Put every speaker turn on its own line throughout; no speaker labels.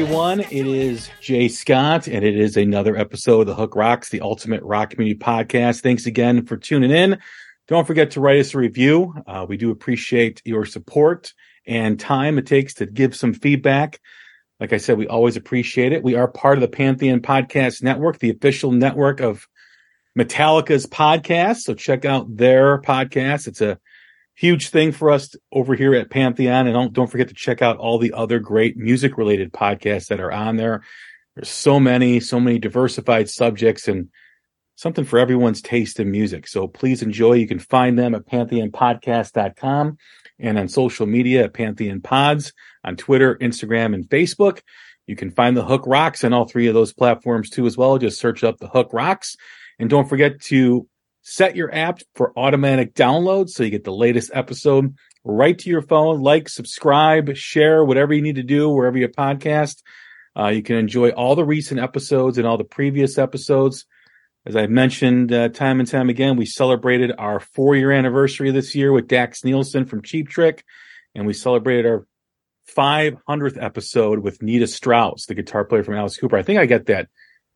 everyone? It is Jay Scott, and it is another episode of the Hook Rocks, the ultimate rock community podcast. Thanks again for tuning in. Don't forget to write us a review. Uh, we do appreciate your support and time it takes to give some feedback. Like I said, we always appreciate it. We are part of the Pantheon Podcast Network, the official network of Metallica's podcast. So check out their podcast. It's a huge thing for us over here at Pantheon. And don't, don't forget to check out all the other great music related podcasts that are on there. There's so many, so many diversified subjects and something for everyone's taste in music. So please enjoy. You can find them at pantheonpodcast.com and on social media at Pantheon Pods on Twitter, Instagram, and Facebook. You can find the Hook Rocks on all three of those platforms too as well. Just search up the Hook Rocks and don't forget to set your app for automatic download so you get the latest episode right to your phone. Like, subscribe, share, whatever you need to do wherever you podcast. Uh, you can enjoy all the recent episodes and all the previous episodes. As I've mentioned uh, time and time again, we celebrated our four year anniversary this year with Daxx Nielsen from Cheap Trick, and we celebrated our 500th episode with Nita Strauss, the guitar player from Alice Cooper. I think I get that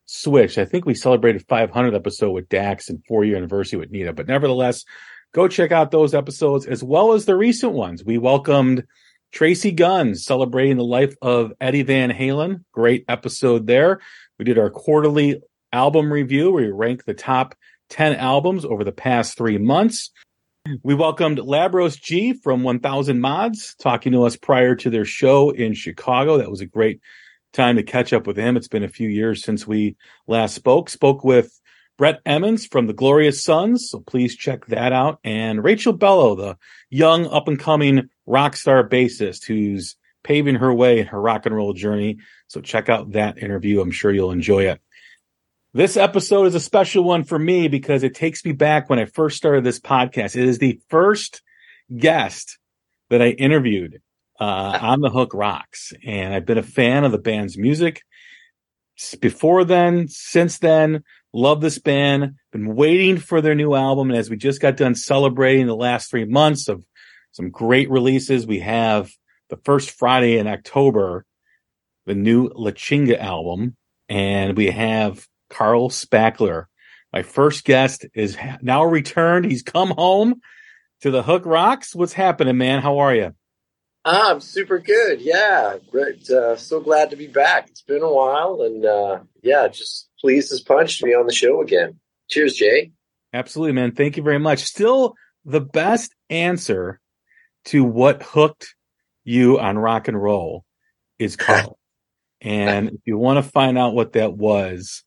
switched. I think we celebrated 500 episode with Daxx and four year anniversary with Nita, but nevertheless, go check out those episodes as well as the recent ones. We welcomed Tracii Guns celebrating the life of Eddie Van Halen. Great episode there. We did our quarterly album review where we ranked the top 10 albums over the past three months. We welcomed Labros G from 1000 Mods talking to us prior to their show in Chicago. That was a great time to catch up with him. It's been a few years since we last spoke. Spoke with Brett Emmons from the Glorious Sons, so please check that out. And Rachel Bellow, the young up and coming rock star bassist who's paving her way in her rock and roll journey. So check out that interview. I'm sure you'll enjoy it. This episode is a special one for me because it takes me back when I first started this podcast. It is the first guest that I interviewed uh, on the Hook Rocks, and I've been a fan of the band's music before then, since then. Love this band. Been waiting for their new album, and as we just got done celebrating the last three months of some great releases, we have the first Friday in October, the new La Chinga album, and we have Carl Spackler. My first guest is now returned. He's come home to the Hook Rocks. What's happening, man? How are you?
I'm super good. Yeah, great. Uh, so glad to be back. It's been a while, and uh, yeah, just pleased as punch to be on the show again. Cheers, Jay.
Absolutely, man. Thank you very much. Still the best answer to what hooked you on rock and roll is Carl. and if you want to find out what that was,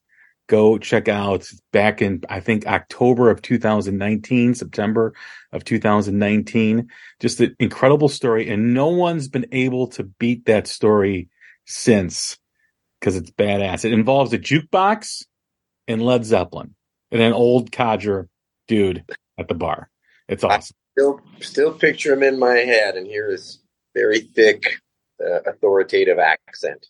go check out back in I think October of 2019, September of 2019. Just an incredible story, and no one's been able to beat that story since because it's badass. It involves a jukebox and Led Zeppelin and an old codger dude at the bar. It's awesome.
I still, still picture him in my head, and hear his very thick, uh, authoritative accent.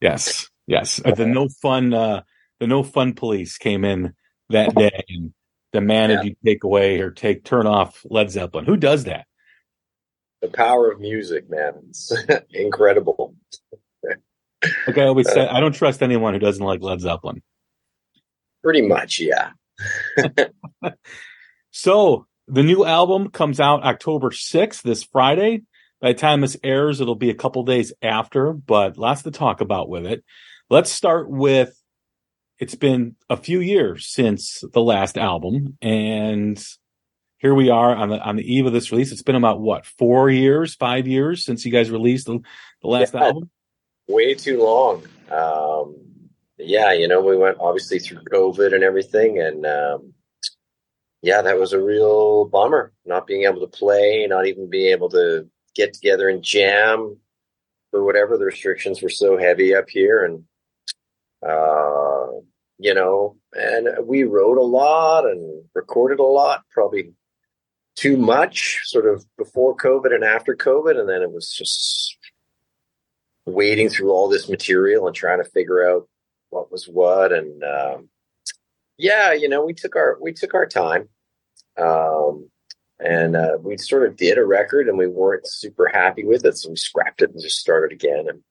Yes. Yes, uh, the no fun, uh, the no fun police came in that day and demanded yeah. you take away or take turn off Led Zeppelin. Who does that?
The power of music, man, it's incredible.
like I always say, I don't trust anyone who doesn't like Led Zeppelin.
Pretty much, yeah.
so the new album comes out October 6th, this Friday. By the time this airs, it'll be a couple days after, but lots to talk about with it. Let's start with it's been a few years since the last album and here we are on the on the eve of this release. It's been about what, 4 years, 5 years since you guys released the, the last yeah, album?
Way too long. Um yeah, you know, we went obviously through COVID and everything and um yeah, that was a real bummer not being able to play, not even being able to get together and jam for whatever the restrictions were so heavy up here and uh, you know, and we wrote a lot and recorded a lot, probably too much, sort of before COVID and after COVID, and then it was just wading through all this material and trying to figure out what was what, and um, yeah, you know, we took our we took our time. Um, and uh, we sort of did a record and we weren't super happy with it. So we scrapped it and just started again. And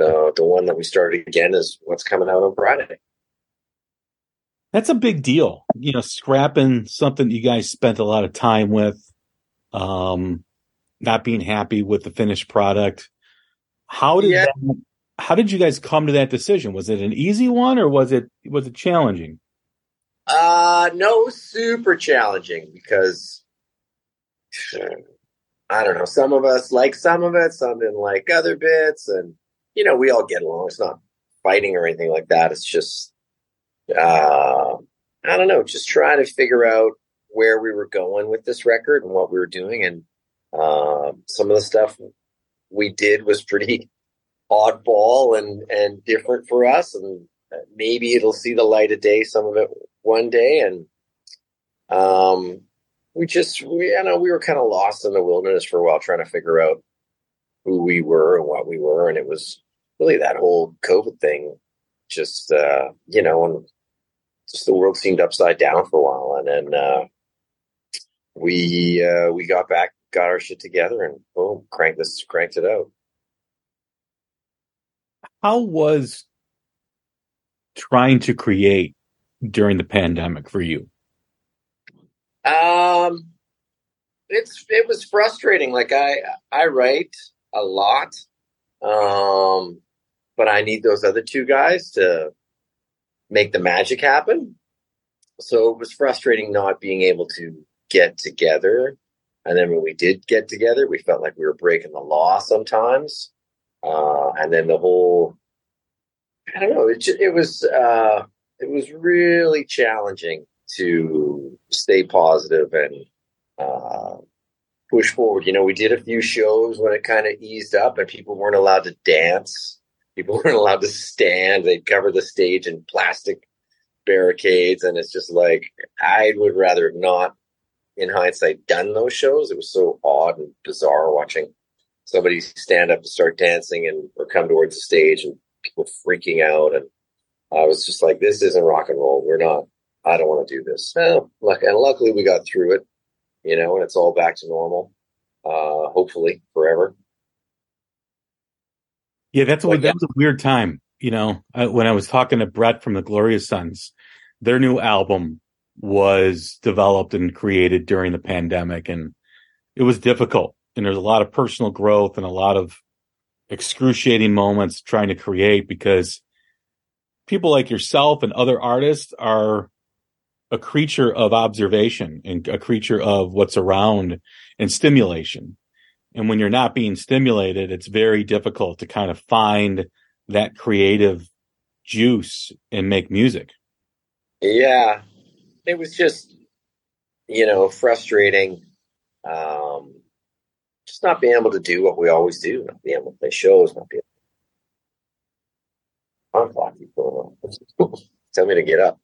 the the one that we started again is what's coming out on Friday.
That's a big deal, you know, scrapping something you guys spent a lot of time with, um, not being happy with the finished product. How did yeah. that, how did you guys come to that decision? Was it an easy one or was it was it challenging?
Uh no, super challenging because I don't know. Some of us like some of it, some didn't like other bits, and you know, we all get along. It's not fighting or anything like that. It's just, uh, I don't know, just trying to figure out where we were going with this record and what we were doing. And uh, some of the stuff we did was pretty oddball and, and different for us. And maybe it'll see the light of day, some of it one day. And um, we just, we, I know we were kind of lost in the wilderness for a while trying to figure out who we were and what we were. And it was really that whole COVID thing, just, uh, you know, and just the world seemed upside down for a while. And then, uh, we, uh, we got back, got our shit together and boom, cranked this, cranked it out.
How was trying to create during the pandemic for you?
Um, it's it was frustrating. Like I I write a lot. Um, but I need those other two guys to make the magic happen. So it was frustrating not being able to get together. And then when we did get together, we felt like we were breaking the law sometimes. Uh, and then the whole, I don't know, it, it was, uh, it was really challenging to stay positive and, uh, push forward. You know, we did a few shows when it kind of eased up and people weren't allowed to dance. People weren't allowed to stand. They'd cover the stage in plastic barricades. And it's just like, I would rather not, in hindsight, done those shows. It was so odd and bizarre watching somebody stand up and start dancing and or come towards the stage and people freaking out. And I was just like, this isn't rock and roll. We're not, I don't want to do this. Well, look, and luckily we got through it you know, and it's all back to normal, uh, hopefully forever.
Yeah, that's a, that was a weird time. You know, I, when I was talking to Brett from the Glorious Sons, their new album was developed and created during the pandemic, and it was difficult. And there's a lot of personal growth and a lot of excruciating moments trying to create because people like yourself and other artists are a creature of observation and a creature of what's around and stimulation. And when you're not being stimulated, it's very difficult to kind of find that creative juice and make music.
Yeah. It was just, you know, frustrating. Um, just not being able to do what we always do, not being able to play shows, not being able to tell me to get up.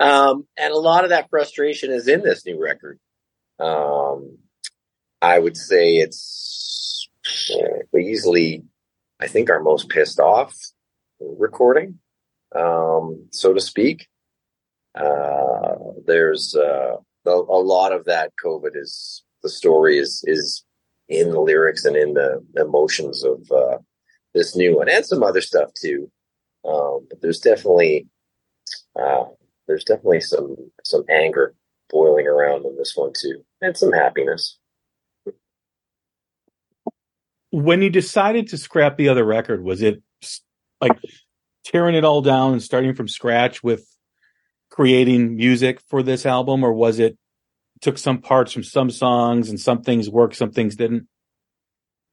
Um, and a lot of that frustration is in this new record. Um, I would say it's uh, easily, I think, our most pissed off recording, um, so to speak. Uh, there's uh, a, a, lot of that COVID is the story is is in the lyrics and in the emotions of uh, this new one and some other stuff too. Um, but there's definitely uh, there's definitely some some anger boiling around in this one too, and some happiness.
When you decided to scrap the other record, was it like tearing it all down and starting from scratch with creating music for this album, or was it took some parts from some songs and some things worked, some things didn't?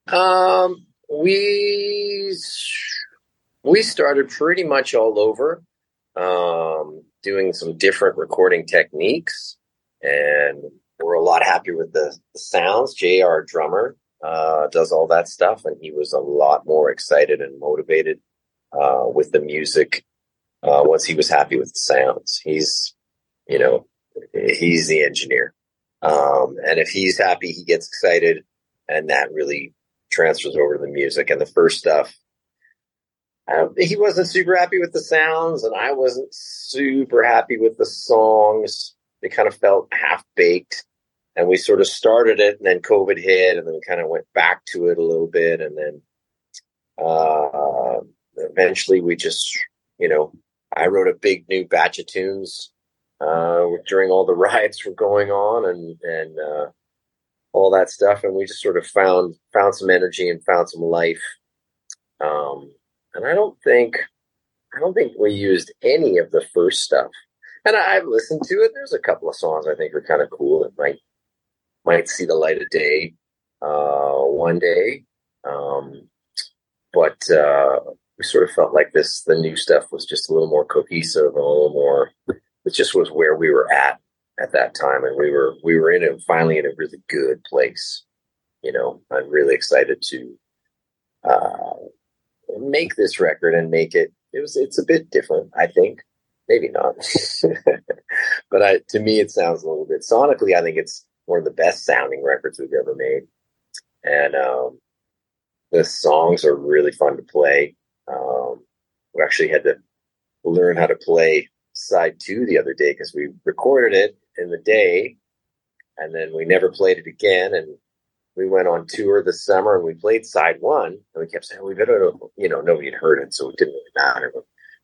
Um, we we started pretty much all over. Um, doing some different recording techniques and we're a lot happier with the, the sounds. JR drummer, uh, does all that stuff and he was a lot more excited and motivated, uh, with the music, uh, once he was happy with the sounds. He's, you know, he's the engineer. Um, and if he's happy, he gets excited and that really transfers over to the music and the first stuff um, he wasn't super happy with the sounds, and I wasn't super happy with the songs. They kind of felt half baked, and we sort of started it, and then COVID hit, and then we kind of went back to it a little bit, and then uh, eventually we just, you know, I wrote a big new batch of tunes uh, during all the riots were going on and and uh, all that stuff, and we just sort of found found some energy and found some life. Um, and I don't think I don't think we used any of the first stuff. And I, have listened to it. There's a couple of songs I think are kind of cool that might might see the light of day uh, one day. Um, but uh, we sort of felt like this the new stuff was just a little more cohesive, a little more. It just was where we were at at that time, and we were we were in it finally in a really good place. You know, I'm really excited to uh, make this record and make it. It was it's a bit different, I think. Maybe not, but I, to me, it sounds a little bit sonically. I think it's one of the best sounding records we've ever made, and um, the songs are really fun to play. Um, we actually had to learn how to play side two the other day because we recorded it in the day and then we never played it again. And we went on tour this summer and we played side one and we kept saying, we better, you know, nobody had heard it. So it didn't really matter. But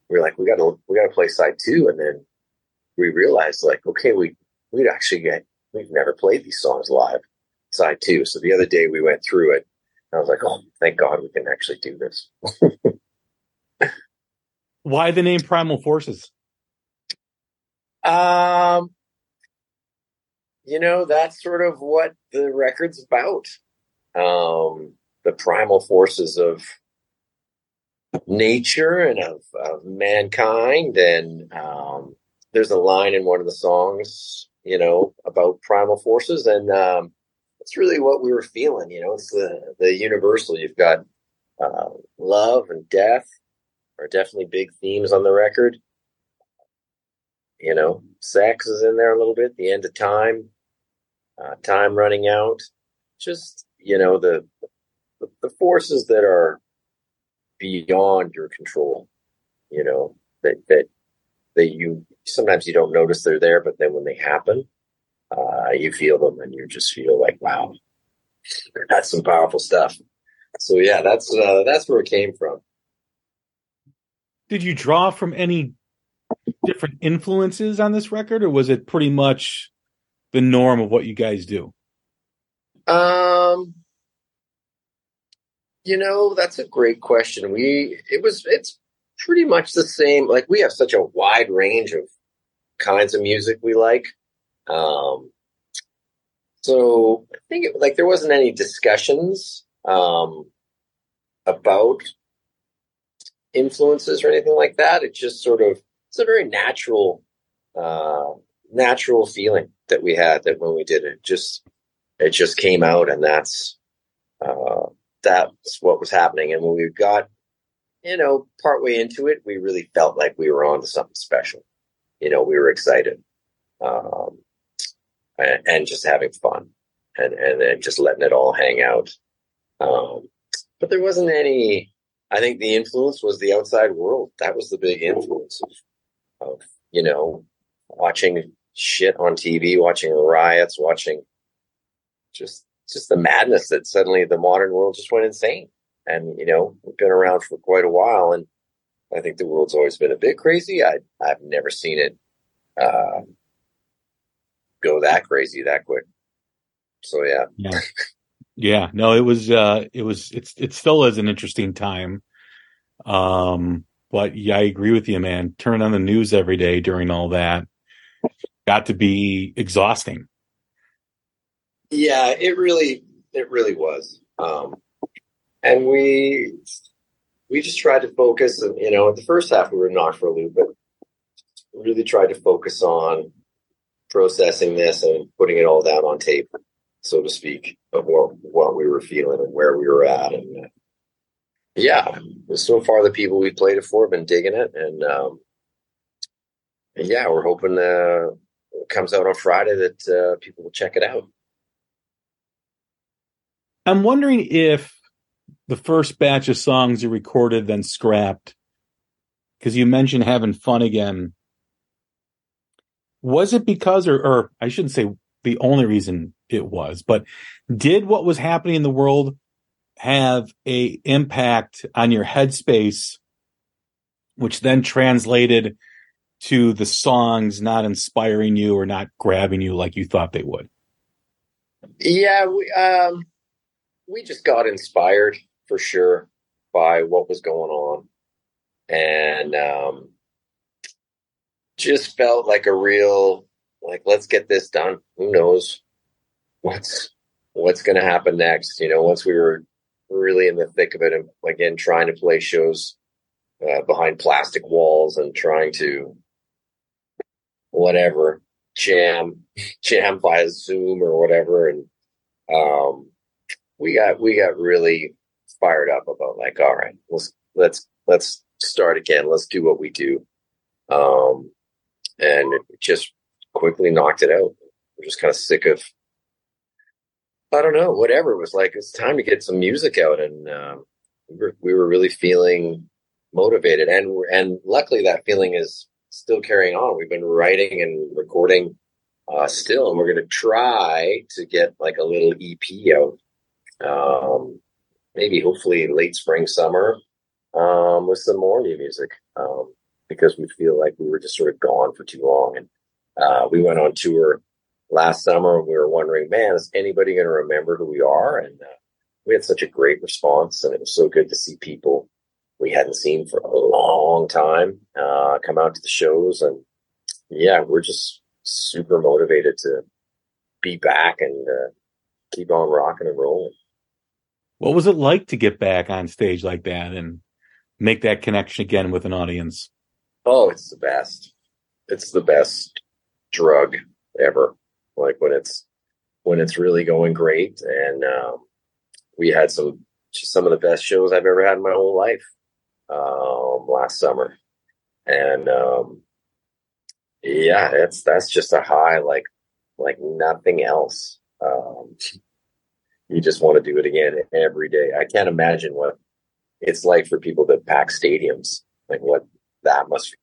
we were like, we gotta, we gotta play side two. And then we realized like, okay, we, we'd actually get, we've never played these songs live side two. So the other day we went through it I was like, oh, thank God we can actually do this.
Why the name Primal Forces?
Um, you know, that's sort of what the record's about. Um, the primal forces of nature and of, of mankind. And um, there's a line in one of the songs, you know, about primal forces. And um, that's really what we were feeling. You know, it's the the universal. You've got uh, love and death are definitely big themes on the record. You know, sex is in there a little bit. The end of time, uh, time running out. Just you know the the forces that are beyond your control. You know that that that you sometimes you don't notice they're there, but then when they happen, uh, you feel them and you just feel like, wow, that's some powerful stuff. So yeah, that's uh, that's where it came from.
Did you draw from any different influences on this record, or was it pretty much the norm of what you guys do?
Um, you know, that's a great question. We it was it's pretty much the same. Like we have such a wide range of kinds of music we like. Um, so I think it, like there wasn't any discussions um, about influences or anything like that. It just sort of it's a very natural, uh, natural feeling that we had that when we did it, just it just came out, and that's uh, that's what was happening. And when we got, you know, partway into it, we really felt like we were on to something special. You know, we were excited. Um, and, and just having fun and, and, just letting it all hang out. Um, but there wasn't any, I think the influence was the outside world. That was the big influence of, of you know, watching shit on TV, watching riots, watching just, just the madness that suddenly the modern world just went insane. And, you know, we've been around for quite a while and I think the world's always been a bit crazy. I, I've never seen it, uh, go that crazy that quick. So yeah.
Yeah. Yeah. No, it was uh it was it's it still is an interesting time. Um but yeah, I agree with you, man. Turn on the news every day during all that got to be exhausting.
Yeah, it really it really was. Um and we we just tried to focus and you know, in the first half we were not for a loop, but really tried to focus on processing this and putting it all down on tape, so to speak, of what, what we were feeling and where we were at. And uh, yeah, so far the people we played it for have been digging it. And, um, and yeah, we're hoping uh, it comes out on Friday that uh, people will check it out.
I'm wondering if the first batch of songs you recorded then scrapped because you mentioned having fun again was it because, or, or I shouldn't say the only reason it was, but did what was happening in the world have a impact on your headspace which then translated to the songs not inspiring you or not grabbing you like you thought they would?
Yeah, we um we just got inspired for sure by what was going on. And um just felt like a real like let's get this done. Who knows what's what's going to happen next? You know, once we were really in the thick of it, and again trying to play shows uh, behind plastic walls and trying to whatever jam jam via Zoom or whatever, and um, we got we got really fired up about like, all right, let's let's let's start again. Let's do what we do. Um, and just quickly knocked it out. We're just kind of sick of, I don't know, whatever. It was like, it's time to get some music out. And uh, we, were, we were really feeling motivated. And, and luckily that feeling is still carrying on. We've been writing and recording uh, still, and we're going to try to get like a little EP out. Um, maybe hopefully late spring, summer, um, with some more new music. Um, because we feel like we were just sort of gone for too long. And uh, we went on tour last summer and we were wondering, man, is anybody going to remember who we are? And uh, we had such a great response and it was so good to see people we hadn't seen for a long time uh, come out to the shows. And yeah, we're just super motivated to be back and uh, keep on rocking and rolling.
What was it like to get back on stage like that and make that connection again with an audience?
Oh, it's the best. It's the best drug ever. Like when it's when it's really going great, and um, we had some some of the best shows I've ever had in my whole life um, last summer, and um, yeah, it's that's just a high like like nothing else. Um, you just want to do it again every day. I can't imagine what it's like for people that pack stadiums. Like what that must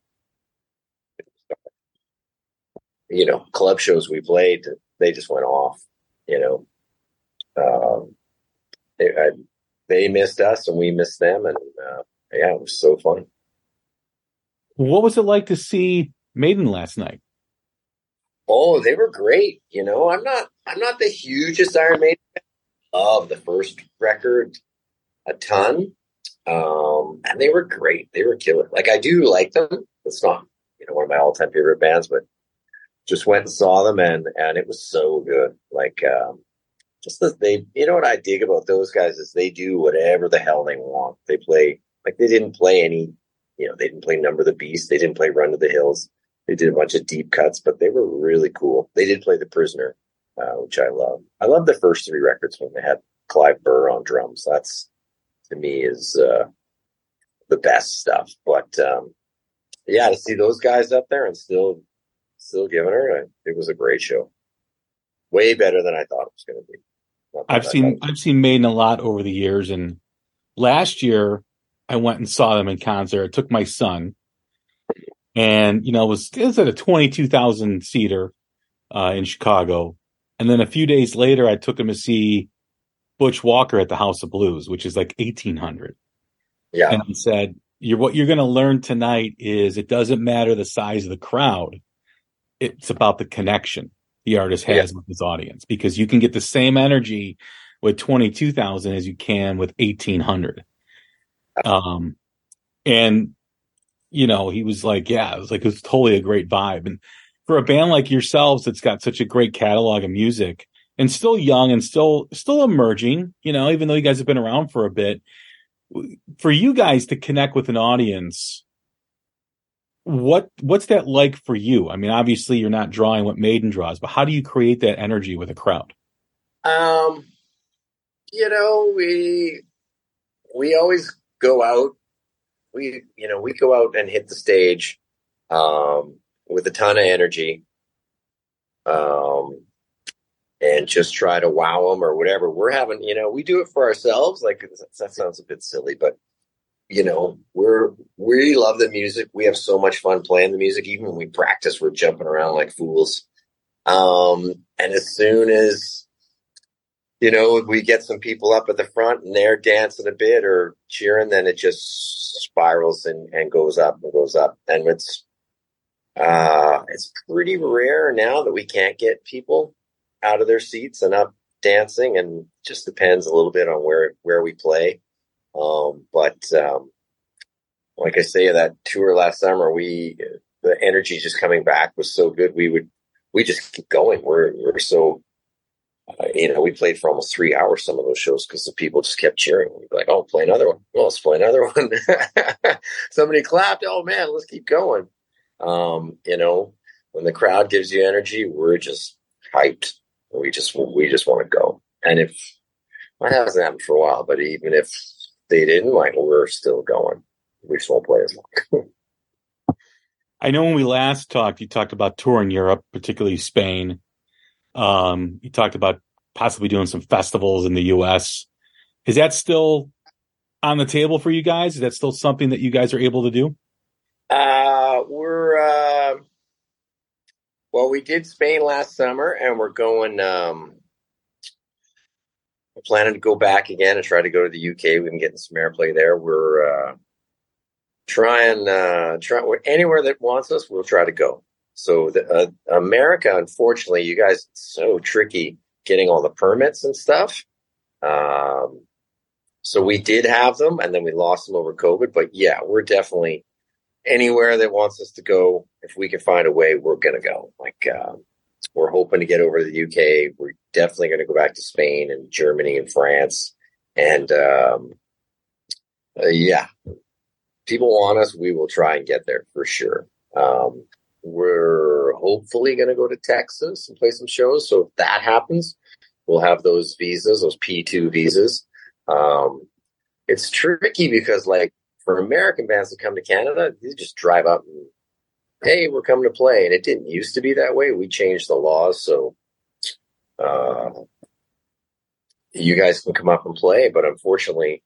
you know club shows we played they just went off you know um, they, I, they missed us and we missed them and uh, yeah it was so fun
what was it like to see maiden last night
oh they were great you know i'm not i'm not the hugest iron maiden of the first record a ton um, and they were great. They were killer. Like I do like them. It's not, you know, one of my all time favorite bands, but just went and saw them and, and it was so good. Like, um, just that they, you know what I dig about those guys is they do whatever the hell they want. They play, like they didn't play any, you know, they didn't play Number the Beast. They didn't play Run to the Hills. They did a bunch of deep cuts, but they were really cool. They did play The Prisoner, uh, which I love. I love the first three records when they had Clive Burr on drums. That's, to me is uh, the best stuff. But um, yeah, to see those guys up there and still still giving her, it was a great show. Way better than I thought it was going to be.
I've seen I've seen Maiden a lot over the years, and last year I went and saw them in concert. I took my son, and you know it was it was at a twenty two thousand seater uh, in Chicago, and then a few days later I took him to see Butch Walker at the House of Blues, which is like 1800.
Yeah.
And he said, you're, what you're going to learn tonight is it doesn't matter the size of the crowd. It's about the connection the artist has yeah. with his audience because you can get the same energy with 22,000 as you can with 1800. Um, and you know, he was like, yeah, it was like, it was totally a great vibe. And for a band like yourselves that's got such a great catalog of music, and still young and still still emerging, you know, even though you guys have been around for a bit. For you guys to connect with an audience, what what's that like for you? I mean, obviously you're not drawing what Maiden draws, but how do you create that energy with a crowd?
Um, you know, we we always go out. We you know we go out and hit the stage um, with a ton of energy. Um, and just try to wow them or whatever. We're having, you know, we do it for ourselves. Like that sounds a bit silly, but you know, we're we love the music. We have so much fun playing the music. Even when we practice, we're jumping around like fools. Um, and as soon as you know, we get some people up at the front and they're dancing a bit or cheering, then it just spirals and, and goes up and goes up. And it's, uh, it's pretty rare now that we can't get people out of their seats and up dancing and just depends a little bit on where, where we play. Um, but, um, like I say, that tour last summer, we, the energy just coming back was so good. We would, we just keep going. We're, we're so uh, you know, we played for almost three hours some of those shows because the people just kept cheering. We'd be like, "Oh, play another one. Well, let's play another one." Somebody clapped. Oh man, let's keep going. Um, you know, when the crowd gives you energy, we're just hyped. We just we just want to go. And if that hasn't happened for a while, but even if they didn't, like we're still going. We just won't play as long.
I know when we last talked, you talked about touring Europe, particularly Spain. Um, you talked about possibly doing some festivals in the U.S. Is that still on the table for you guys? Is that still something that you guys are able to do?
Uh, we're uh, well, we did Spain last summer, and we're going. Um, we're planning to go back again and try to go to the UK. We've been getting some airplay there. We're uh, trying, uh, anywhere that wants us. We'll try to go. So the, uh, America, unfortunately, you guys so tricky getting all the permits and stuff. Um, so we did have them, and then we lost them over COVID. But yeah, we're definitely anywhere that wants us to go. If we can find a way, we're gonna go. Like uh, we're hoping to get over to the UK. We're definitely going to go back to Spain and Germany and France. And um, uh, yeah, people want us. We will try and get there for sure. Um, we're hopefully going to go to Texas and play some shows. So if that happens, we'll have those visas, those P2 visas. Um, it's tricky because, like, for American bands to come to Canada, you just drive up and, hey, we're coming to play. And it didn't used to be that way. We changed the laws. So, uh, you guys can come up and play, but unfortunately,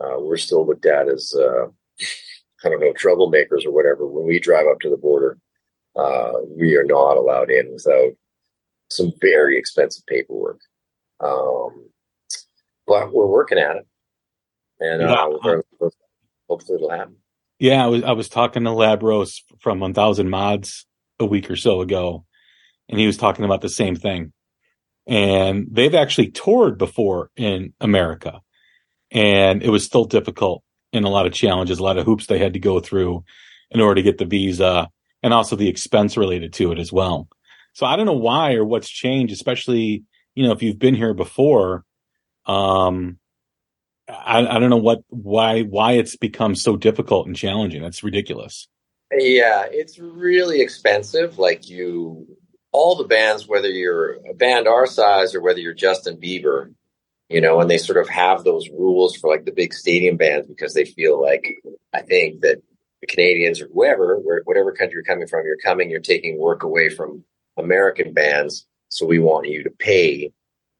uh, we're still looked at as, uh, I don't know, troublemakers or whatever when we drive up to the border uh, we are not allowed in without some very expensive paperwork. Um, but we're working at it, and uh, hopefully it'll happen.
Yeah, I was I was talking to Labros from 1000 Mods a week or so ago, and he was talking about the same thing. And they've actually toured before in America, and it was still difficult and a lot of challenges, a lot of hoops they had to go through in order to get the visa and also the expense related to it as well. So I don't know why or what's changed, especially, you know, if you've been here before. Um, I, I don't know what, why, why it's become so difficult and challenging. That's ridiculous.
Yeah, it's really expensive. Like you, all the bands, whether you're a band our size or whether you're Justin Bieber, you know, and they sort of have those rules for like the big stadium bands because they feel like, I think that the Canadians or whoever, whatever country you're coming from, you're coming, you're taking work away from American bands. So we want you to pay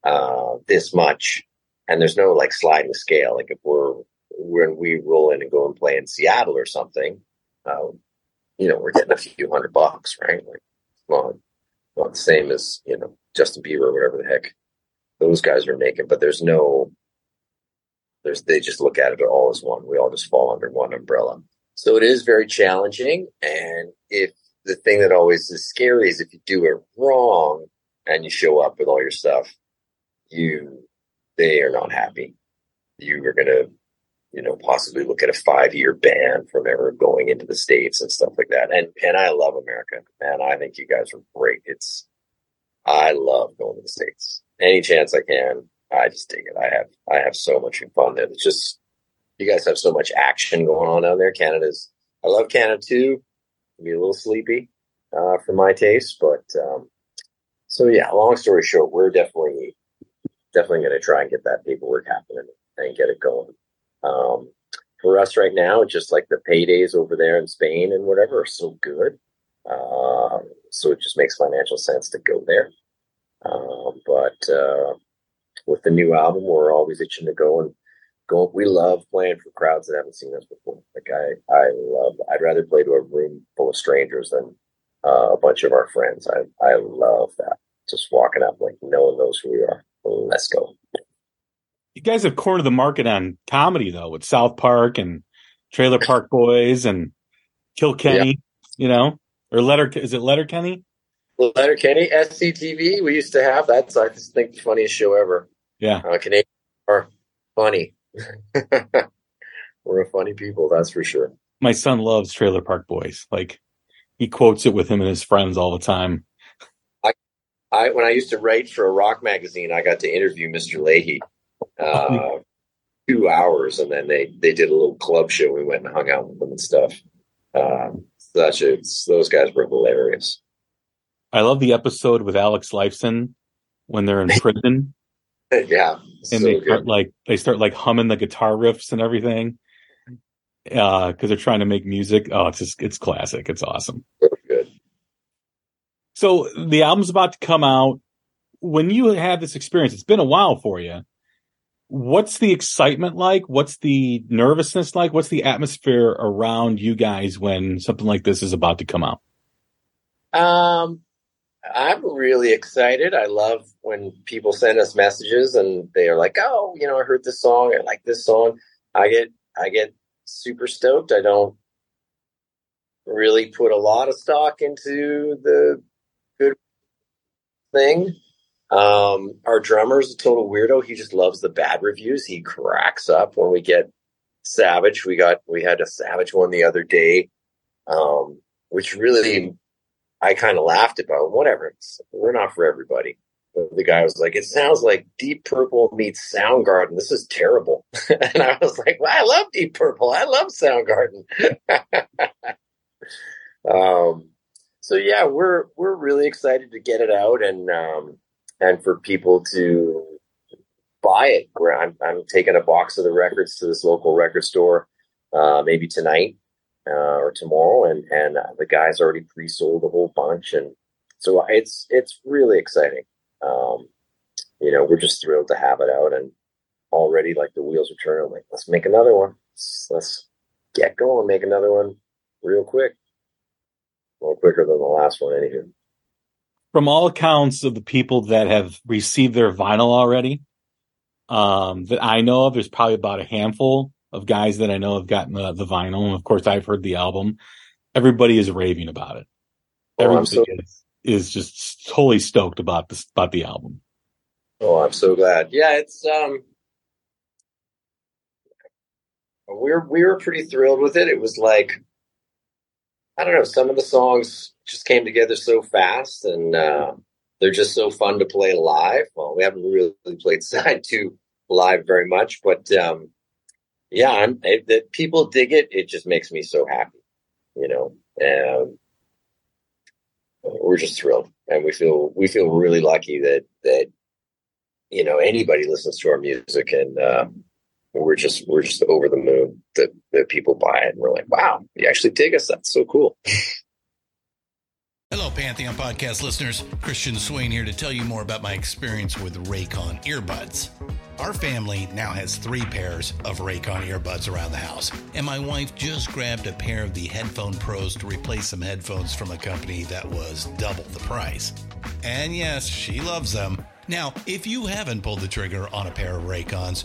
uh, this much. And there's no like sliding scale. Like if we're when we roll in and go and play in Seattle or something, uh, you know, we're getting a few hundred bucks, right? Like not, not the same as, you know, Justin Bieber or whatever the heck those guys are making, but there's no, there's, they just look at it all as one. We all just fall under one umbrella. So it is very challenging. And if the thing that always is scary is if you do it wrong and you show up with all your stuff, you, they are not happy. You are going to, you know, possibly look at a five year ban from ever going into the States and stuff like that. And, and I love America, man. I think you guys are great. It's, I love going to the States. Any chance I can, I just dig it. I have, I have so much fun there. It's just, you guys have so much action going on down there. Canada's, I love Canada too. Be a little sleepy uh, for my taste, but um, so yeah. Long story short, we're definitely definitely going to try and get that paperwork happening and get it going. Um, for us right now, just like the paydays over there in Spain and whatever are so good, uh, so it just makes financial sense to go there. Um, but uh, with the new album, we're always itching to go and go. We love playing for crowds that haven't seen us before. Like I, I love. I'd rather play to a room full of strangers than uh, a bunch of our friends. I, I love that. Just walking up, like no one knows who we are. Let's go.
You guys have cornered the market on comedy though, with South Park and Trailer Park Boys and Kilkenny. Yeah. You know, or Letter is it Letterkenny?
Letter Kenny, SCTV. We used to have that's I just think the funniest show ever.
Yeah,
uh, Canadian are funny. We're a funny people, that's for sure.
My son loves Trailer Park Boys. Like he quotes it with him and his friends all the time.
I, when I used to write for a rock magazine, I got to interview Mr. Lahey. Uh, two hours, and then they they did a little club show. We went and hung out with them and stuff. Um, such a, those guys were hilarious.
I love the episode with Alex Lifeson when they're in prison.
yeah,
and so they start like they start like humming the guitar riffs and everything because uh, they're trying to make music. Oh, it's just it's classic. It's awesome. So the album's about to come out. When you had this experience, it's been a while for you. What's the excitement like? What's the nervousness like? What's the atmosphere around you guys when something like this is about to come out?
Um, I'm really excited. I love when people send us messages and they are like, "Oh, you know, I heard this song. I like this song." I get I get super stoked. I don't really put a lot of stock into the good thing. Um, our drummer's a total weirdo. He just loves the bad reviews. He cracks up when we get Savage. We got we had a Savage one the other day, um, which really I kind of laughed about. Whatever, it's, we're not for everybody But the guy was like, "It sounds like Deep Purple meets Soundgarden. This is terrible." and I was like, "Well, I love Deep Purple. I love Soundgarden." um, so yeah, we're we're really excited to get it out and um, and for people to buy it. I'm I'm taking a box of the records to this local record store, uh, maybe tonight uh, or tomorrow, and and uh, the guys already pre-sold a whole bunch, and so it's it's really exciting um, you know, we're just thrilled to have it out and already like the wheels are turning. Like, let's make another one. Let's, let's get going, make another one real quick. A little quicker than the last one, anyway.
From all accounts of the people that have received their vinyl already, um, that I know of, there's probably about a handful of guys that I know have gotten the, the vinyl. And of course, I've heard the album. Everybody is raving about it. Oh, Everybody so, is is just totally stoked about this about the album.
Oh, I'm so glad. Yeah, it's um we're we were pretty thrilled with it. It was like I don't know, some of the songs just came together so fast and uh, they're just so fun to play live. Well, we haven't really played side two live very much, but um, yeah, I'm, people dig it. It just makes me so happy, you know. Um, we're just thrilled, and we feel we feel really lucky that that you know anybody listens to our music, and uh, we're just we're just over the moon that people buy it, and we're like, wow, you actually dig us. That's so cool.
Hello, Pantheon podcast listeners. Christian Swain here to tell you more about my experience with Raycon earbuds. Our family now has three pairs of Raycon earbuds around the house, and my wife just grabbed a pair of the Headphone Pros to replace some headphones from a company that was double the price. And yes, she loves them. Now, if you haven't pulled the trigger on a pair of Raycons,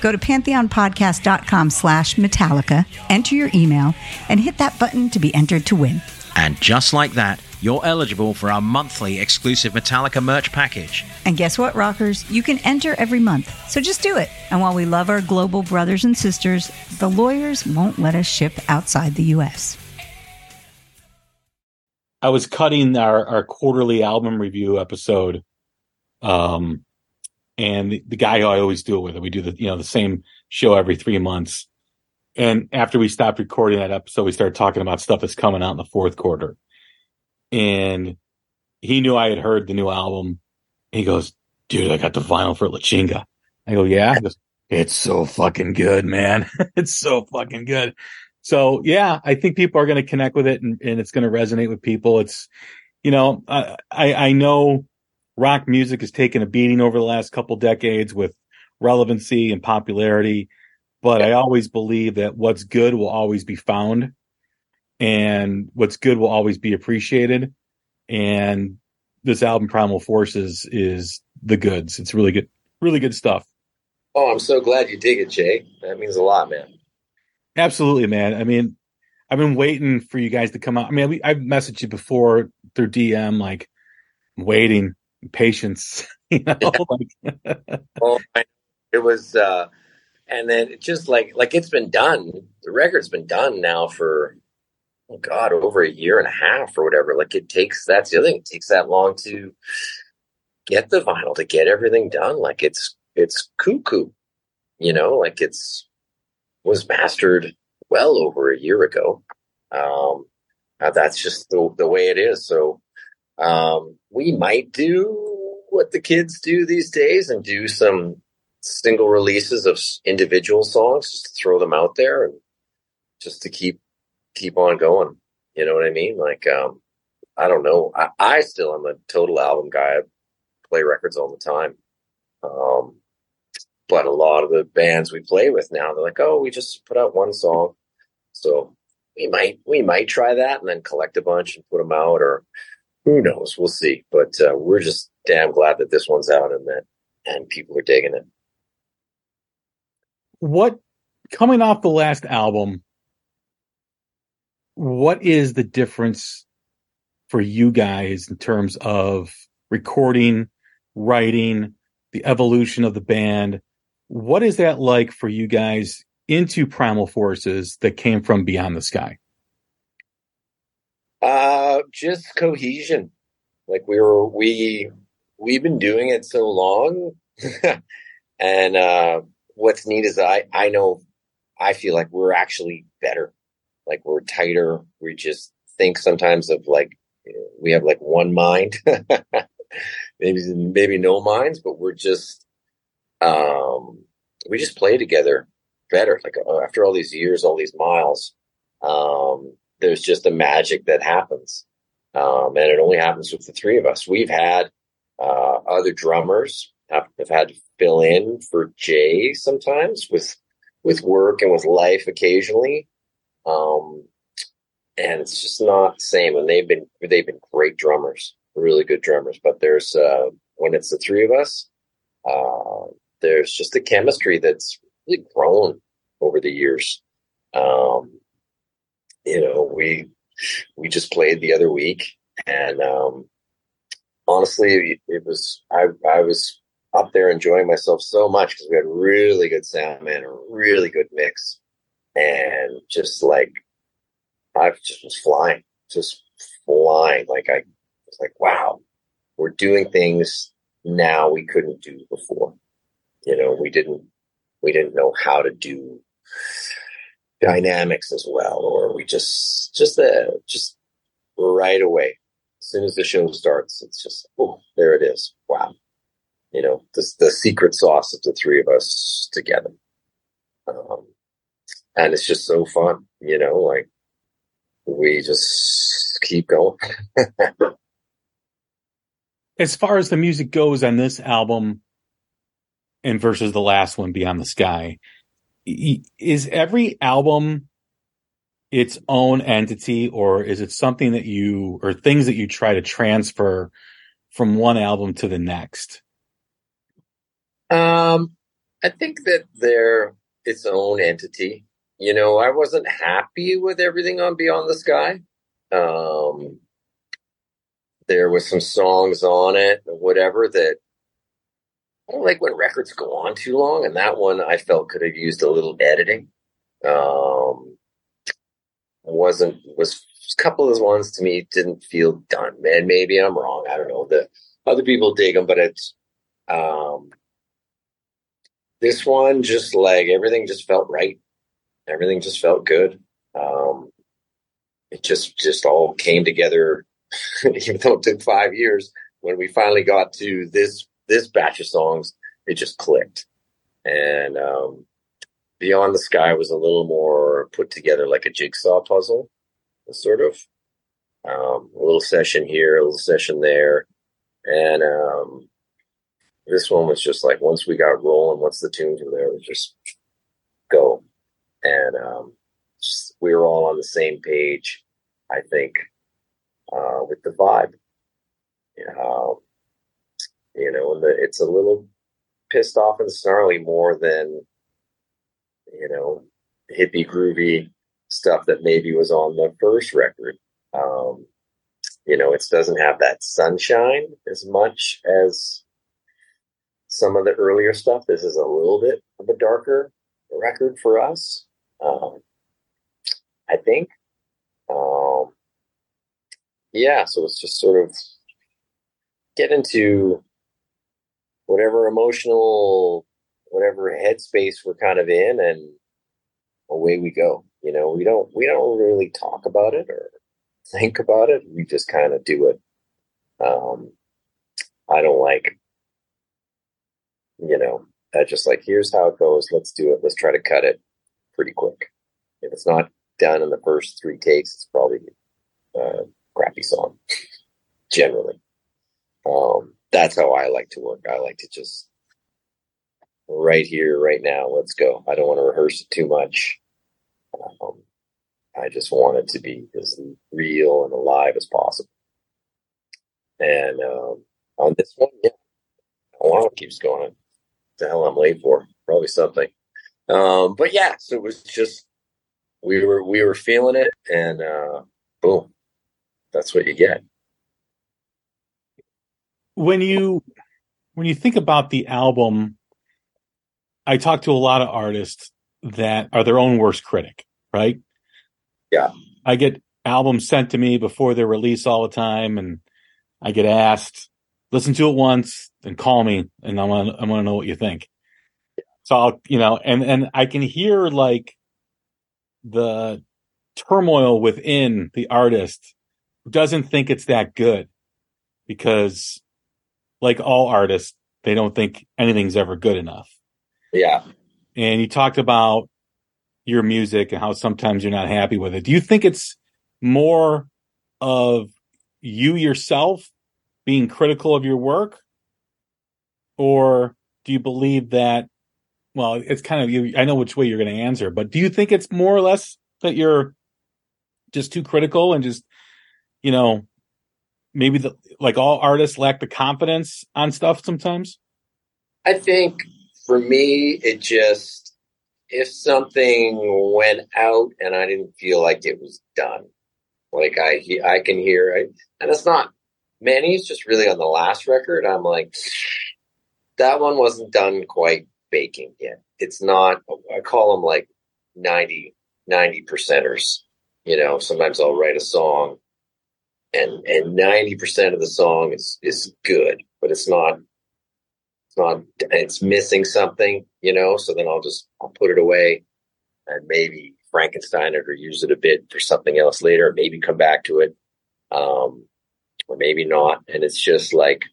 Go to pantheonpodcast.com slash Metallica, enter your email, and hit that button to be entered to win.
And just like that, you're eligible for our monthly exclusive Metallica merch package.
And guess what, rockers? You can enter every month. So just do it. And while we love our global brothers and sisters, the lawyers won't let us ship outside the U.S.
I was cutting our, our quarterly album review episode. Um, and the, the guy who I always do it with, we do the, you know, the same show every three months. And after we stopped recording that episode, we started talking about stuff that's coming out in the fourth quarter. And he knew I had heard the new album. He goes, dude, I got the vinyl for La Chinga. I go, yeah. Goes, it's so fucking good, man. it's so fucking good. So yeah, I think people are going to connect with it and, and it's going to resonate with people. It's, you know, I, I know rock music has taken a beating over the last couple decades with relevancy and popularity, but I always believe that what's good will always be found and what's good will always be appreciated. And this album Primal Forces is the goods. It's really good, really good stuff.
Oh, I'm so glad you dig it, Jay. That means a lot, man.
Absolutely, man. I mean, I've been waiting for you guys to come out. I mean, I've messaged you before through DM, like waiting, patience. You know,
like well, it was, uh, and then it just like like it's been done. The record's been done now for oh god, over a year and a half or whatever. Like it takes. That's the other thing. It takes that long to get the vinyl to get everything done. Like it's it's cuckoo. You know, like it's was mastered well over a year ago. Um, uh, that's just the, the way it is. So um, we might do what the kids do these days and do some single releases of individual songs, just throw them out there and just to keep keep on going. You know what I mean? Like, um, I don't know. I, I still am a total album guy. I play records all the time. Um, but a lot of the bands we play with now, they're like, oh, we just put out one song. So we might, we might try that and then collect a bunch and put them out or who knows? We'll see. But uh, we're just damn glad that this one's out and that, and people are digging it.
What coming off the last album, what is the difference for you guys in terms of recording, writing, the evolution of the band? What is that like for you guys into Primal Forces that came from Beyond the Sky?
Uh, just cohesion. Like we were, we, we've been doing it so long. and, uh, what's neat is I, I know, I feel like we're actually better. Like we're tighter. We just think sometimes of like, we have like one mind, maybe, maybe no minds, but we're just, um, we just play together better. Like uh, after all these years, all these miles, um, there's just a magic that happens. Um, and it only happens with the three of us. We've had, uh, other drummers have, have had to fill in for Jay sometimes with, with work and with life occasionally. Um, and it's just not the same. And they've been, they've been great drummers, really good drummers, but there's, uh, when it's the three of us, uh, there's just a chemistry that's really grown over the years. Um, you know, we we just played the other week, and um, honestly, it was I I was up there enjoying myself so much because we had really good sound, man, a really good mix, and just like I just was flying, just flying. Like I was like, wow, we're doing things now we couldn't do before you know, we didn't, we didn't know how to do dynamics as well, or we just, just the, just right away. As soon as the show starts, it's just, oh, there it is. Wow. You know, the, the secret sauce of the three of us together. Um, and it's just so fun, you know, like we just keep going.
as far as the music goes on this album and versus the last one, Beyond the Sky, is every album its own entity or is it something that you or things that you try to transfer from one album to the next?
Um, I think that they're its own entity. You know, I wasn't happy with everything on Beyond the Sky. Um, there was some songs on it whatever that I don't like when records go on too long, and that one I felt could have used a little editing. Um, wasn't was a couple of ones to me didn't feel done. Man, maybe I'm wrong. I don't know. The other people dig them, but it's um, this one just like everything just felt right. Everything just felt good. Um, it just just all came together even though it took five years, when we finally got to this this batch of songs, it just clicked. And um, Beyond the Sky was a little more put together like a jigsaw puzzle, sort of. Um, a little session here, a little session there. And um, this one was just like once we got rolling, once the tunes were there, it was just go. And um, just, we were all on the same page, I think, uh, with the vibe. Um, you know, the, it's a little pissed off and snarly more than, you know, hippie groovy stuff that maybe was on the first record. Um, you know, it doesn't have that sunshine as much as some of the earlier stuff. This is a little bit of a darker record for us. Um, I think. Um, yeah, so it's just sort of get into whatever emotional, whatever headspace we're kind of in, and away we go. You know, we don't we don't really talk about it or think about it. We just kind of do it. Um, I don't like, you know, I just like here's how it goes. Let's do it. Let's try to cut it pretty quick. If it's not done in the first three takes, it's probably a crappy song generally. Um, that's how I like to work. I like to just right here, right now, let's go. I don't want to rehearse it too much. Um, I just want it to be as real and alive as possible. And um, on this one, yeah, alarm keeps going. What the hell I'm late for? Probably something. Um, but yeah, so it was just we were we were feeling it, and uh, boom, that's what you get.
When you when you think about the album, I talk to a lot of artists that are their own worst critic, right?
Yeah.
I get albums sent to me before their release all the time and I get asked, listen to it once and call me and I want I want to know what you think. So I'll, you know, and and I can hear like the turmoil within the artist doesn't think it's that good because like all artists they don't think anything's ever good enough.
Yeah.
And you talked about your music and how sometimes you're not happy with it. Do you think it's more of you yourself being critical of your work? Or do you believe that well it's kind of you i know which way you're going to answer but do you think it's more or less that you're just too critical and just you know, maybe the like all artists lack the confidence on stuff sometimes?
I think for me, it just if something went out and I didn't feel like it was done, like I I can hear and it's not many. It's just really on the last record. I'm like, that one wasn't done quite baking yet. It's not. I call them like 90 90 percenters. You know, sometimes I'll write a song and and ninety percent of the song is is good, but it's not it's not it's missing something, you know. So then I'll just I'll put it away and maybe Frankenstein it or use it a bit for something else later, maybe come back to it, um, or maybe not. And it's just like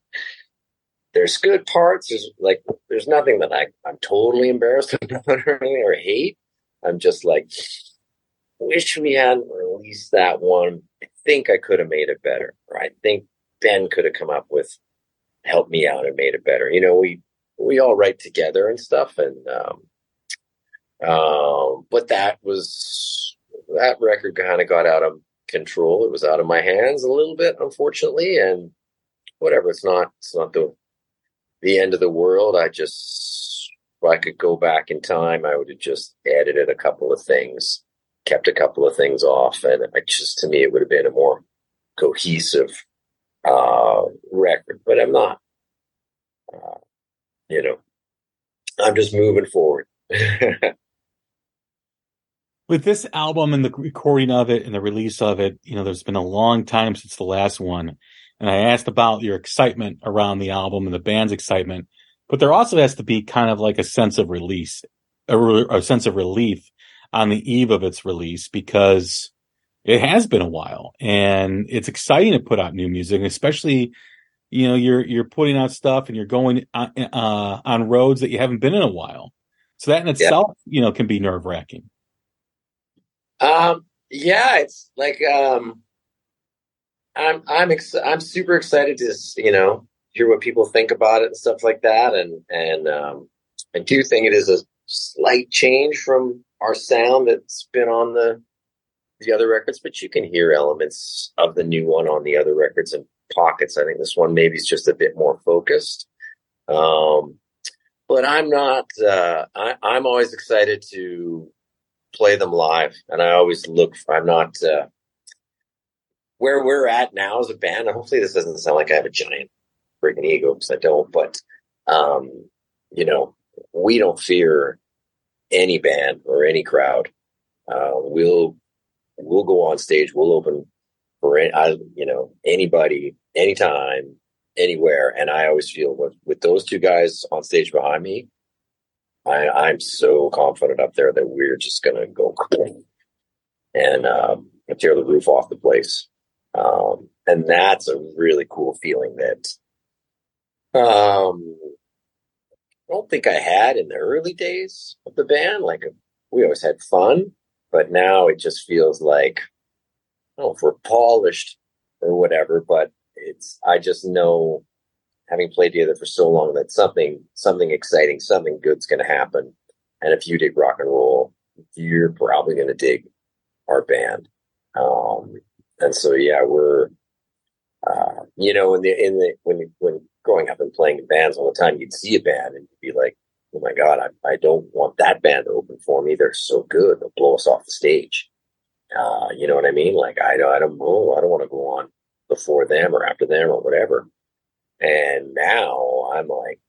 there's good parts. There's like there's nothing that I I'm totally embarrassed about or anything or hate. I'm just like, wish we hadn't released that one. Think I could have made it better. Or I think Ben could have come up with help me out and made it better. You know, we we all write together and stuff, and um, um, but that was that record kind of got out of control. It was out of my hands a little bit, unfortunately, and whatever. It's not it's not the the end of the world. I just if I could go back in time, I would have just edited a couple of things, kept a couple of things off, and I just to me it would have been a more cohesive uh, record. But I'm not. Uh, you know, I'm just moving forward.
With this album and the recording of it and the release of it, you know, there's been a long time since the last one. And I asked about your excitement around the album and the band's excitement, but there also has to be kind of like a sense of release, a, a sense of relief on the eve of its release because it has been a while. And it's exciting to put out new music, especially you know you're you're putting out stuff and you're going on, uh, uh, on roads that you haven't been in a while. So that in itself yeah. you know can be nerve wracking
um yeah it's like um i'm i'm ex- i'm super excited to you know hear what people think about it and stuff like that. And and um i do think it is a slight change from our sound that's been on the the other records but you can hear elements of the new one on the other records and pockets. I think this one maybe is just a bit more focused. Um, but I'm not. Uh, I, am always excited to play them live, and I always look. For, I'm not uh, where we're at now as a band. Hopefully, this doesn't sound like I have a giant freaking ego because I don't. But um, you know, we don't fear any band or any crowd. Uh, we'll we'll go on stage. We'll open for I, you know anybody anytime, anywhere. And I always feel with, with those two guys on stage behind me, I, I'm so confident up there that we're just to go and um, tear the roof off the place. Um, and that's a really cool feeling that um, don't think I had in the early days of the band. Like we always had fun, but now it just feels like, oh, if we're polished or whatever, but it's I just know having played together for so long that something something exciting, something good's going to happen. And if you dig rock and roll, you're probably going to dig our band. Um, and so yeah, we're uh, you know in the in the when when growing up and playing in bands all the time, you'd see a band and you'd be like, oh my god, I I don't want that band to open for me. They're so good, they'll blow us off the stage. Uh, you know what I mean? Like I I don't know, I don't want to go on before them or after them or whatever. And now I'm like,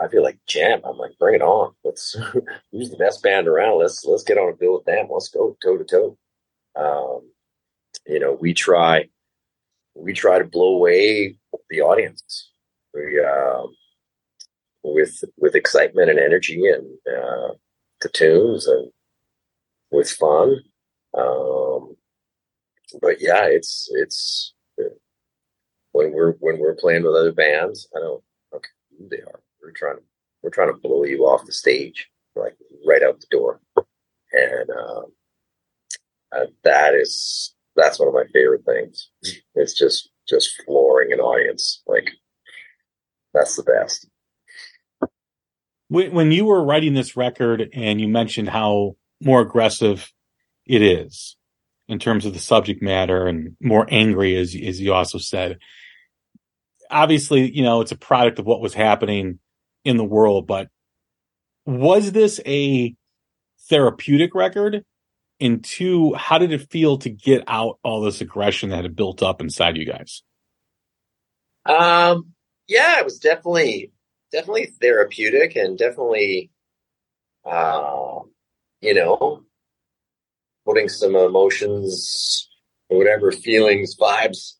I feel like jam. I'm like, bring it on. Let's who's the best band around. Let's let's get on a bill with them. Let's go toe to toe. Um, you know, we try we try to blow away the audience. We uh, with with excitement and energy and uh, the tunes and with fun. Um, but yeah, it's it's when we're when we're playing with other bands, I don't okay who they are. We're trying to we're trying to blow you off the stage, like right out the door, and um, uh, that is that's one of my favorite things. It's just just flooring an audience, like that's the best.
When, when you were writing this record, and you mentioned how more aggressive it is in terms of the subject matter and more angry, as as you also said obviously, you know, it's a product of what was happening in the world, but was this a therapeutic record? And two, how did it feel to get out all this aggression that had built up inside you guys?
Um, yeah, it was definitely, definitely therapeutic and definitely, uh, you know, putting some emotions, whatever feelings, vibes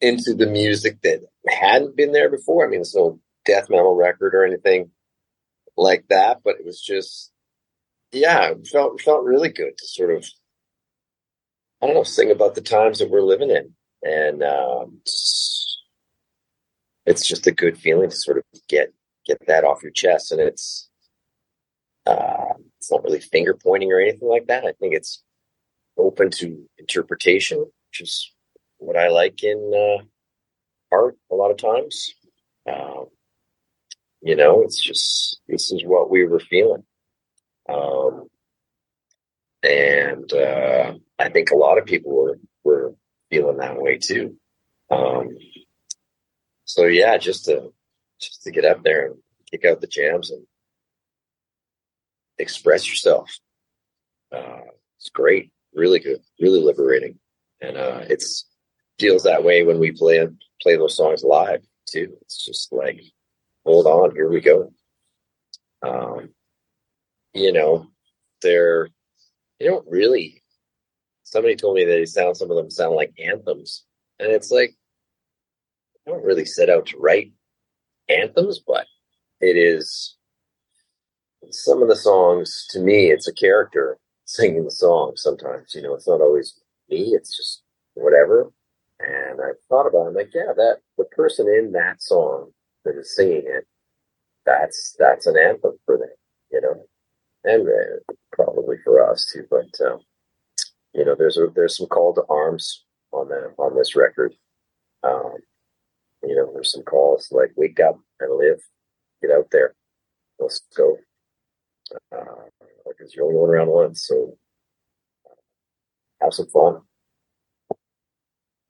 into the music that hadn't been there before. I mean, it's no death metal record or anything like that, but it was just, yeah, it felt felt really good to sort of, I don't know, sing about the times that we're living in, and um, it's just a good feeling to sort of get get that off your chest, and it's, uh, it's not really finger pointing or anything like that. I think it's open to interpretation, which is what I like in uh, art a lot of times. Um, you know, it's just this is what we were feeling, um, and uh, I think a lot of people were were feeling that way too. Um, so yeah, just to just to get up there and kick out the jams and express yourself. Uh, it's great, really good, really liberating, and uh, it's feels that way when we play play those songs live too. It's just like, hold on, here we go. Um, you know, they're they don't really. Somebody told me that they sound some of them sound like anthems, and it's like I don't really set out to write anthems, but it is some of the songs to me it's a character singing the song sometimes you know it's not always me it's just whatever. And i thought about it I'm like yeah that the person in that song that is singing it that's that's an anthem for them you know and uh, probably for us too but um, you know there's a there's some call to arms on that on this record. Um, you know there's some calls like wake up and live get out there let's go because uh, you're only going around once. So have some fun.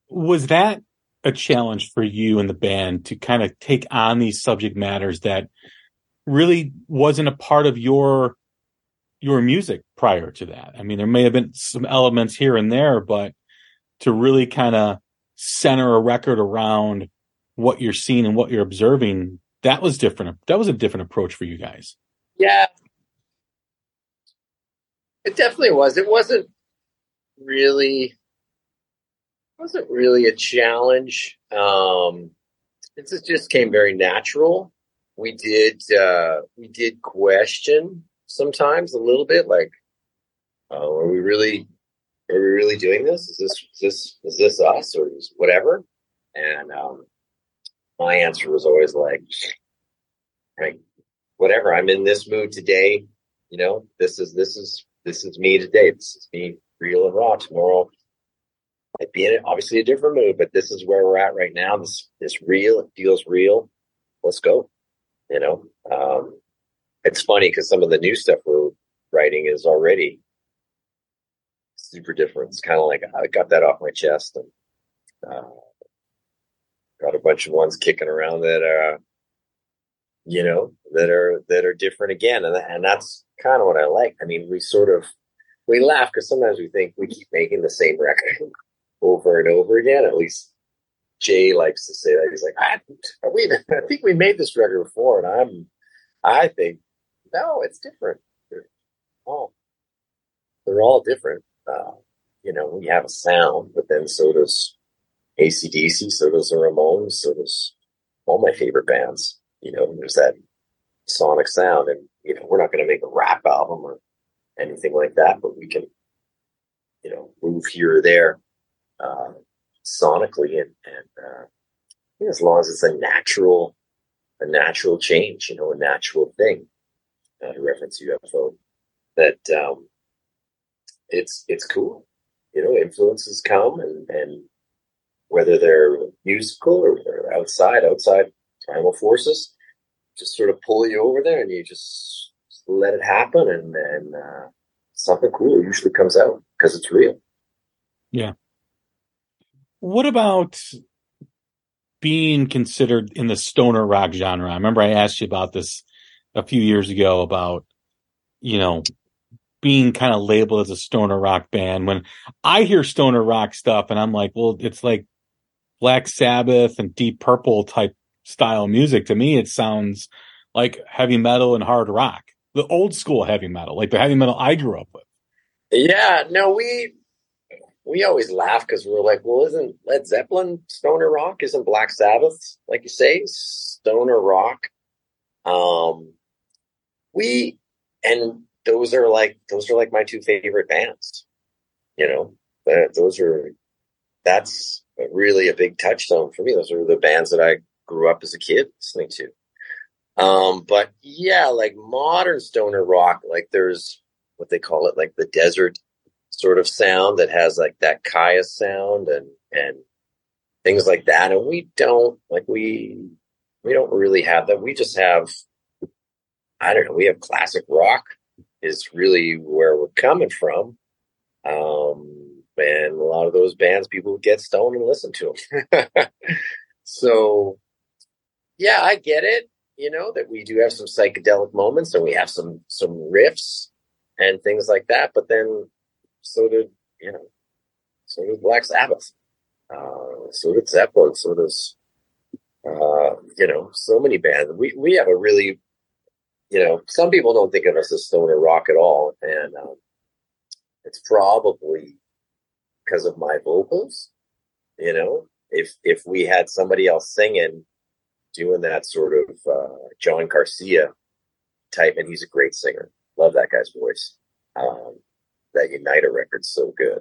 Was that a challenge for you and the band to kind of take on these subject matters that really wasn't a part of your your music prior to that? I mean, there may have been some elements here and there, but to really kind of center a record around what you're seeing and what you're observing, that was different. That was a different approach for you guys.
Yeah, it definitely was. It wasn't really wasn't really a challenge. Um, it just came very natural. We did uh, we did question sometimes a little bit, like, uh, are we really are we really doing this? Is this is this is this us or whatever? And um, my answer was always like, right, whatever. I'm in this mood today. You know, this is this is this is me today. This is me real and raw. Tomorrow might be in obviously a different mood, but this is where we're at right now. This this real, it feels real. Let's go. You know, um, it's funny because some of the new stuff we're writing is already super different. It's kind of like I got that off my chest and uh, got a bunch of ones kicking around that are, you know, that are that are different again, and and that's kind of what I like. I mean, we sort of we laugh because sometimes we think we keep making the same record over and over again. At least Jay likes to say that. He's like, I, I think we made this record before, and I'm, I think, no, it's different. They're all, they're all different. Uh, you know, we have a sound, but then so does ACDC, so does the Ramones, so does all my favorite bands. You know, there's that sonic sound, and you know, we're not going to make a rap album or anything like that, but we can, you know, move here or there uh, sonically, and, and uh, you know, as long as it's a natural, a natural change, you know, a natural thing. Uh, reference UFO, that um, it's it's cool. You know, influences come, and and whether they're musical or they're outside, outside primal forces, just sort of pull you over there and you just let it happen and then uh, something cool usually comes out because it's real.
Yeah. What about being considered in the stoner rock genre? I remember I asked you about this a few years ago about, you know, being kind of labeled as a stoner rock band. When I hear stoner rock stuff and I'm like, well, it's like Black Sabbath and Deep Purple type style music. To me, it sounds like heavy metal and hard rock, the old school heavy metal, like the heavy metal I grew up with.
Yeah, no, we we always laugh because we're like, well, isn't Led Zeppelin stoner rock? Isn't Black Sabbath, like you say, stoner rock? Um, we and those are like those are like my two favorite bands. You know, those are that's really a big touchstone for me. Those are the bands that I grew up as a kid listening to. Um, but yeah, like modern stoner rock, like there's what they call it, like the desert sort of sound that has like that Kyuss sound and and things like that. And we don't like we we don't really have that. We just have I don't know. We have classic rock is really where we're coming from. Um, and a lot of those bands, people get stoned and listen to them. so, yeah, I get it. You know that we do have some psychedelic moments, and we have some some riffs and things like that. But then, so did you know, so did Black Sabbath, uh, so did Zeppelin, so does uh, you know, so many bands. We we have a really you know, some people don't think of us as stoner rock at all, and um, it's probably because of my vocals. You know, if if we had somebody else singing, doing that sort of uh, John Garcia type, and he's a great singer. Love that guy's voice. Um, that Unida record's so good.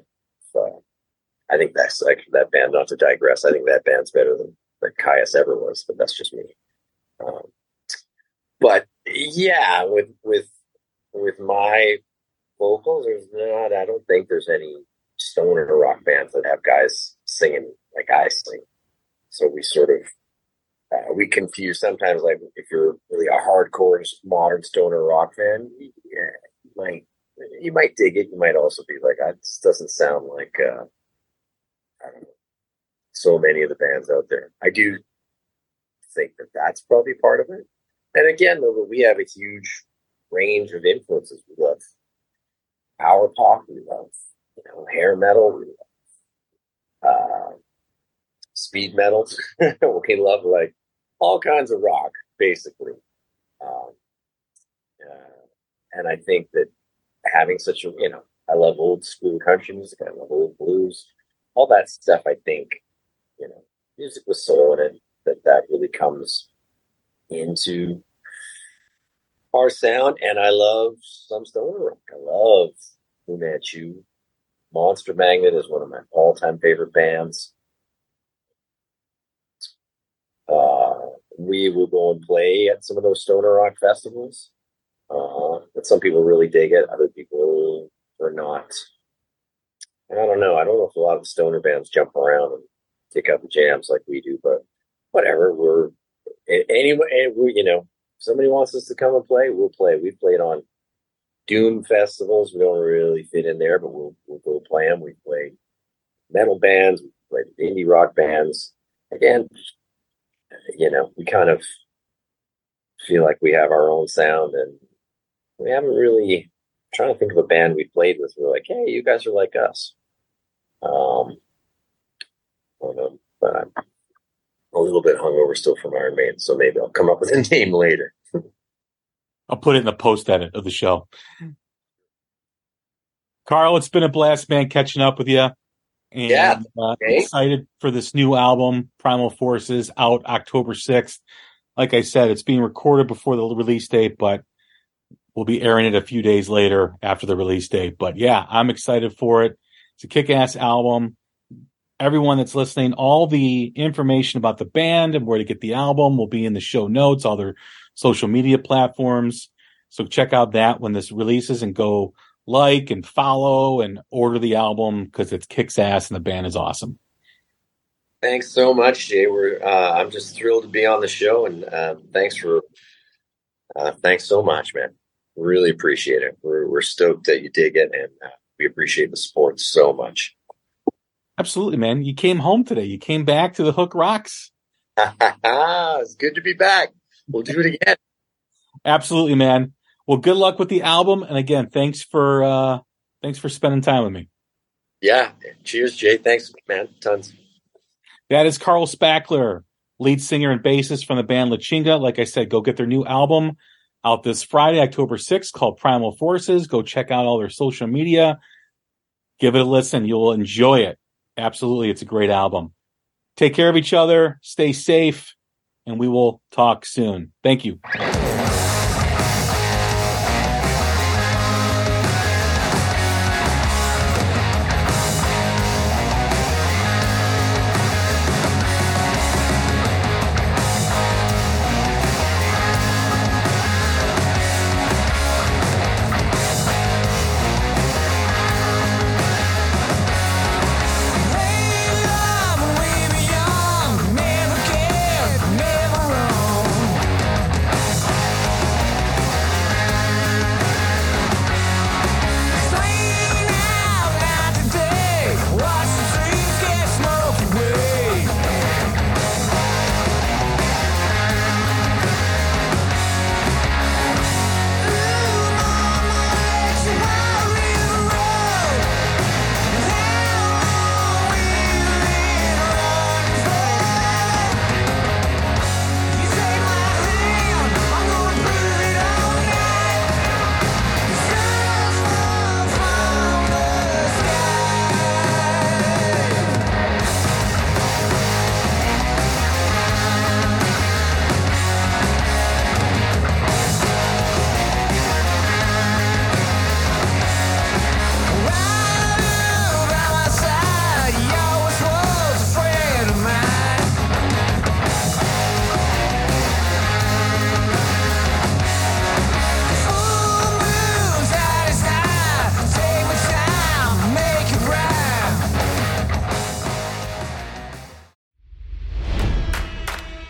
Uh, I think that's like that band. Not to digress, I think that band's better than than Kyuss ever was, but that's just me. Um, but yeah, with with with my vocals, there's not. I don't think there's any stoner rock bands that have guys singing like I sing. So we sort of uh, we confuse sometimes. Like if you're really a hardcore modern stoner rock fan, yeah, you might you might dig it. You might also be like, ah, this doesn't sound like uh, I don't know. So many of the bands out there. I do think that that's probably part of it and again, though, we have a huge range of influences. We love power pop, we love you know hair metal, uh, speed metal, we love like all kinds of rock, basically. Um, uh, and I think that having such a you know, I love old school country music, I love old blues, all that stuff. I think you know, music with soul in it. That that really comes into our sound, and I love some stoner rock. I love Fu Manchu. Monster Magnet is one of my all-time favorite bands. Uh, we will go and play at some of those stoner rock festivals. Uh, but some people really dig it. Other people are not. I don't know. I don't know if a lot of stoner bands jump around and kick out the jams like we do, but whatever. We're anyway, you know, somebody wants us to come and play, we'll play. We've played on doom festivals. We don't really fit in there, but we'll we'll go play them. We play metal bands, we play indie rock bands. Again, you know, we kind of feel like we have our own sound, and we haven't really. I'm trying to think of a band we played with. We're like, hey, you guys are like us. Um, but I'm a little bit hungover still from Iron Maiden, so maybe I'll come up with a name later.
I'll put it in the post edit of the show. Carl, it's been a blast, man, catching up with you. And,
yeah,
uh, excited for this new album, Primal Forces, out October 6th. Like I said, it's being recorded before the release date, but we'll be airing it a few days later after the release date. But yeah, I'm excited for it. It's a kick ass album everyone that's listening, all the information about the band and where to get the album will be in the show notes, all their social media platforms. So check out that when this releases and go like and follow and order the album because it kicks ass and the band is awesome.
Thanks so much, Jay. We're uh, I'm just thrilled to be on the show, and uh, thanks for uh, thanks so much, man. Really appreciate it. We're we're stoked that you dig it, and uh, we appreciate the support so much.
Absolutely, man. You came home today. You came back to the Hook Rocks.
Ah, it's good to be back. We'll do it again.
Absolutely, man. Well, good luck with the album. And again, thanks for uh thanks for spending time with me.
Yeah. Cheers, Jay. Thanks, man. Tons.
That is Carl Spackler, lead singer and bassist from the band La Chinga. Like I said, go get their new album out this Friday, October 6th, called Primal Forces. Go check out all their social media. Give it a listen. You'll enjoy it absolutely, it's a great album. Take care of each other, stay safe, and we will talk soon. Thank you.